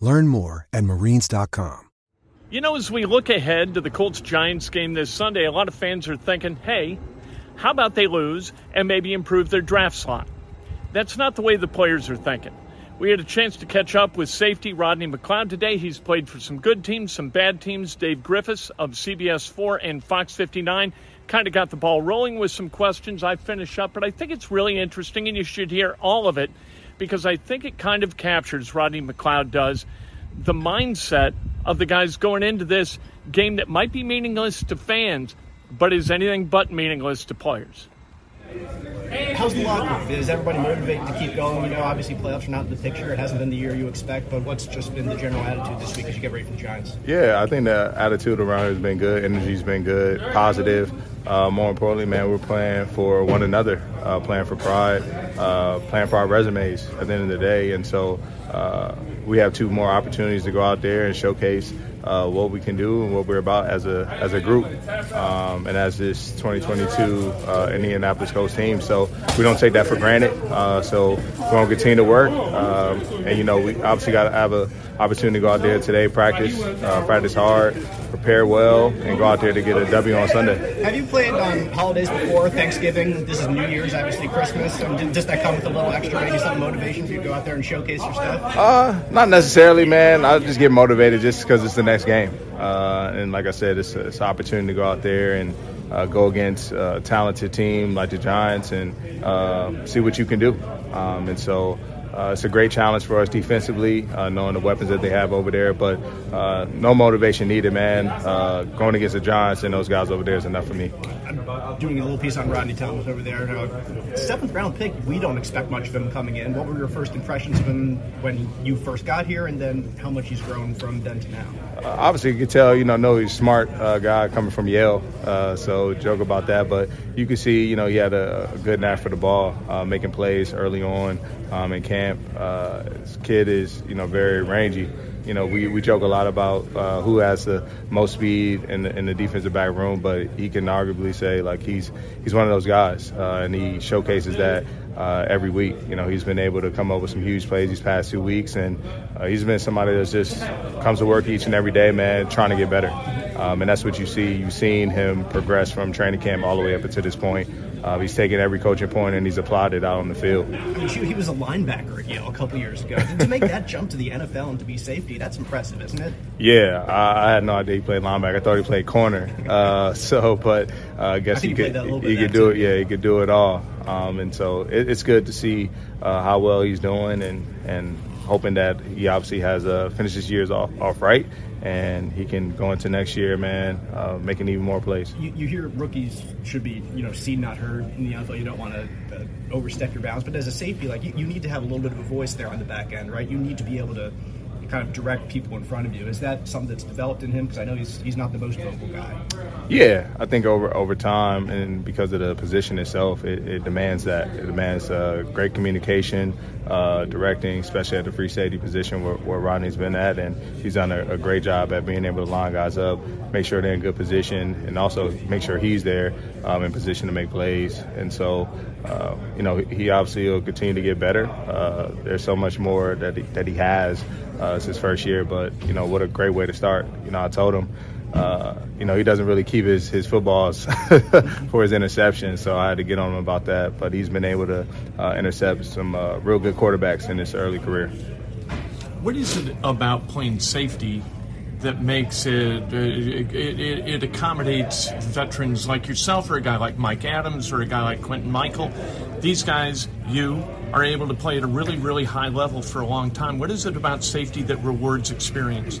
Learn more at marines.com. You know, as we look ahead to the Colts Giants game this Sunday, a lot of fans are thinking, hey, how about they lose and maybe improve their draft slot? That's not the way the players are thinking. We had a chance to catch up with safety Rodney McLeod today. He's played for some good teams, some bad teams. Dave Griffiths of CBS 4 and Fox 59 kind of got the ball rolling with some questions. I finish up, but I think it's really interesting, and you should hear all of it because I think it kind of captures, Rodney McLeod does, the mindset of the guys going into this game that might be meaningless to fans, but is anything but meaningless to players. How's the locker room? Is everybody motivated to keep going? You know, obviously playoffs are not in the picture. It hasn't been the year you expect, but what's just been the general attitude this week as you get ready for the Giants? Yeah, I think the attitude around here has been good. Energy's been good, positive. Uh, more importantly, man, we're playing for one another, uh, playing for pride, uh, playing for our resumes at the end of the day. And so uh, we have two more opportunities to go out there and showcase uh, what we can do and what we're about as a as a group um, and as this 2022 uh, Indianapolis Colts team. So we don't take that for granted. So we're gonna continue to work, um, and you know we obviously got to have a opportunity to go out there today, practice, practice hard, prepare well, and go out there to get a W on Sunday. Have you played on holidays before? Thanksgiving. This is New Year's, obviously Christmas. Um, does that come with a little extra, maybe some motivation for you to go out there and showcase your stuff? Uh, not necessarily, man. I just get motivated just because it's the next game. Uh, and like I said, it's, it's, an opportunity to go out there and uh, go against a talented team like the Giants and uh, see what you can do. Um, and so uh, it's a great challenge for us defensively, uh, knowing the weapons that they have over there. But uh, no motivation needed, man. Uh, going against the Giants and those guys over there is enough for me. I'm doing a little piece on Rodney Thomas over there. Seventh round pick, we don't expect much of him coming in. What were your first impressions of him when you first got here, and then how much he's grown from then to now? Uh, obviously, you can tell, you know, know he's smart uh, guy coming from Yale, so joke about that. But you can see, you know, he had a, a good knack for the ball, making plays early on um, in camp. Uh, this kid is, you know, very rangy. You know, we, we joke a lot about uh, who has the most speed in the, in the defensive back room, but he can arguably say like he's he's one of those guys, uh, and he showcases that uh, every week. You know, he's been able to come up with some huge plays these past two weeks, and uh, he's been somebody that just comes to work each and every day, man, trying to get better. Um, and that's what you see. You've seen him progress from training camp all the way up until this point. Uh, he's taken every coaching point and he's applied it out on the field. I mean, he was a linebacker at Yale a couple years ago. to make that jump to the NFL and to be safety, that's impressive, isn't it? Yeah, I, I had no idea he played linebacker. I thought he played corner. Uh, so, but uh, I guess I he could he could do it. Yeah, he could do it all. Um, and so it, it's good to see uh, how well he's doing and and hoping that he obviously has uh, finished his years off, off right and he can go into next year, man, uh, making even more plays. You, you, hear rookies should be, you know, seen not heard in the NFL. You don't want to uh, overstep your bounds, but as a safety, like you, you need to have a little bit of a voice there on the back end, right? You need to be able to kind of direct people in front of you. Is that something that's developed in him? Because I know he's he's not the most vocal guy. Yeah, I think over over time and because of the position itself, it, it demands that. It demands uh, great communication, uh, directing, especially at the free safety position where, where Rodney's been at, and he's done a, a, great job at being able to line guys up, make sure they're in good position, and also make sure he's there um, in position to make plays. And so, uh, you know, he obviously will continue to get better. Uh, there's so much more that he, that he has uh, it's his first year, but you know what a great way to start. You know, I told him, uh, you know, he doesn't really keep his his footballs for his interceptions, so I had to get on him about that. But he's been able to uh, intercept some uh, real good quarterbacks in his early career. What is it about playing safety that makes uh, it it, it it, accommodates veterans like yourself or a guy like Mike Adams or a guy like Quintin Mikell. These guys, you are able to play at a really, really high level for a long time. What is it about safety that rewards experience?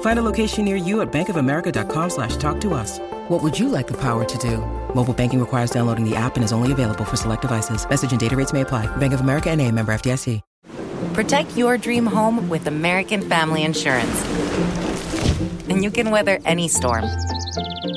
Find a location near you at bankofamerica.com slash talk to us. What would you like the power to do? Mobile banking requires downloading the app and is only available for select devices. Message and data rates may apply. Bank of America and a member FDIC. Protect your dream home with American Family Insurance. And you can weather any storm.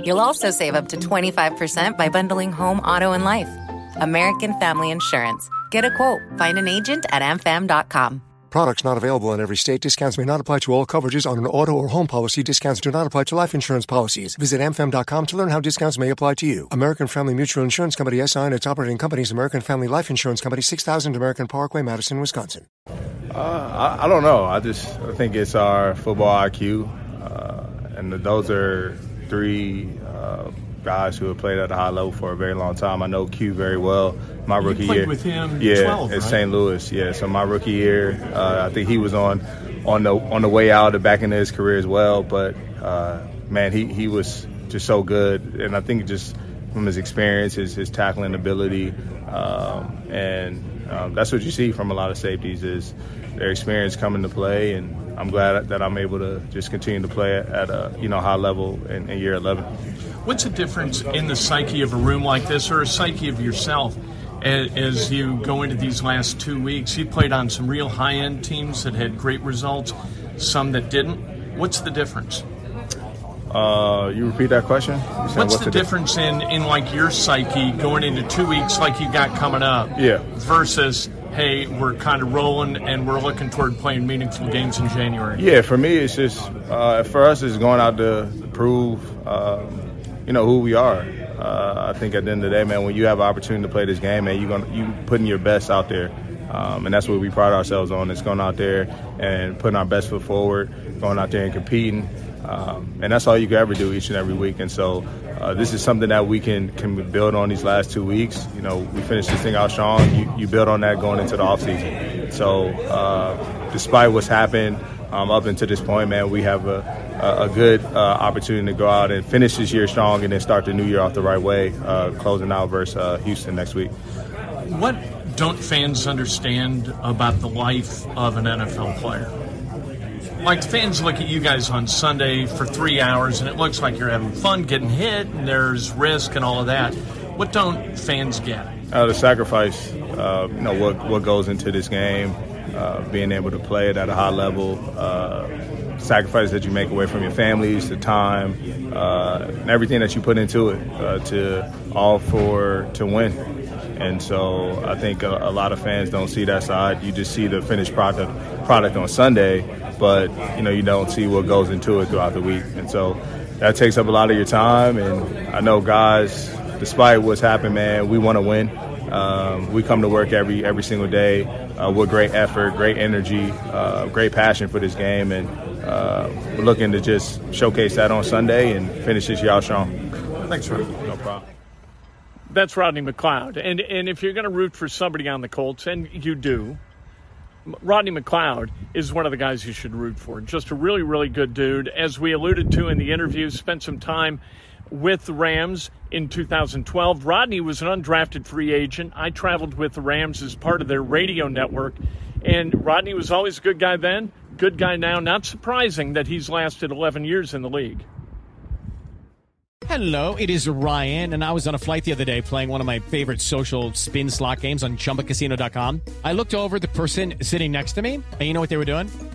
You'll also save up to 25% by bundling home, auto, and life. American Family Insurance. Get a quote. Find an agent at amfam.com. Products not available in every state. Discounts may not apply to all coverages on an auto or home policy. Discounts do not apply to life insurance policies. Visit amfam.com to learn how discounts may apply to you. American Family Mutual Insurance Company SI and its operating companies American Family Life Insurance Company 6000 American Parkway, Madison, Wisconsin. Uh, I, I, don't know. I just I think it's our football IQ, uh, and those are three uh, guys who have played at a high level for a very long time. I know Q very well. My you rookie year, with him, yeah, 12, at right? St. Louis, yeah. So my rookie year, uh, I think he was on on the on the way out, of back into his career as well. But uh, man, he he was just so good, and I think just from his experience, his his tackling ability, um, and um, that's what you see from a lot of safeties is their experience coming to play, and I'm glad that I'm able to just continue to play at a you know high level in, in year 11. What's the difference in the psyche of a room like this, or a psyche of yourself, as, you go into these last two weeks? You played on some real high-end teams that had great results, some that didn't. What's the difference? Uh, you repeat that question? What's, what's the, difference in, in like your psyche going into two weeks like you got coming up? Yeah. Versus, hey, we're kind of rolling and we're looking toward playing meaningful games in January. Yeah, for me, it's just uh, for us, it's going out to prove, um, you know, who we are. Uh, I think at the end of the day, man, when you have an opportunity to play this game, man, you're gonna you putting your best out there, um, and that's what we pride ourselves on. Is going out there and putting our best foot forward, going out there and competing. Um, and that's all you can ever do each and every week. And so uh, this is something that we can can build on these last two weeks. You know, we finished this thing out strong. You, you build on that going into the offseason. So uh, despite what's happened um, up until this point, man, we have a, a, a good uh, opportunity to go out and finish this year strong and then start the new year off the right way, uh, closing out versus uh, Houston next week. What don't fans understand about the life of an NFL player? like fans look at you guys on Sunday for three hours and it looks like you're having fun getting hit and there's risk and all of that. What don't fans get? Uh, the sacrifice, uh, you know, what, what goes into this game, uh, being able to play it at a high level, uh, sacrifice that you make away from your families, the time, uh, and everything that you put into it uh, to all for to win. And so I think a, a lot of fans don't see that side. You just see the finished product product on Sunday, but you know you don't see what goes into it throughout the week. And so that takes up a lot of your time. And I know guys, despite what's happened, man, we want to win. Um, we come to work every every single day uh, with great effort, great energy, uh, great passion for this game, and uh, we're looking to just showcase that on Sunday and finish this y'all strong. Thanks, Rodney. No problem. That's Rodney McLeod. And and if you're going to root for somebody on the Colts, and you do, Rodney McLeod is one of the guys you should root for. Just a really, really good dude. As we alluded to in the interview, spent some time with the Rams in 2012. Rodney was an undrafted free agent. I traveled with the Rams as part of their radio network. And Rodney was always a good guy then, good guy now. Not surprising that he's lasted 11 years in the league. Hello, it is Ryan, and I was on a flight the other day playing one of my favorite social spin slot games on chumbacasino.com. I looked over the person sitting next to me, and you know what they were doing?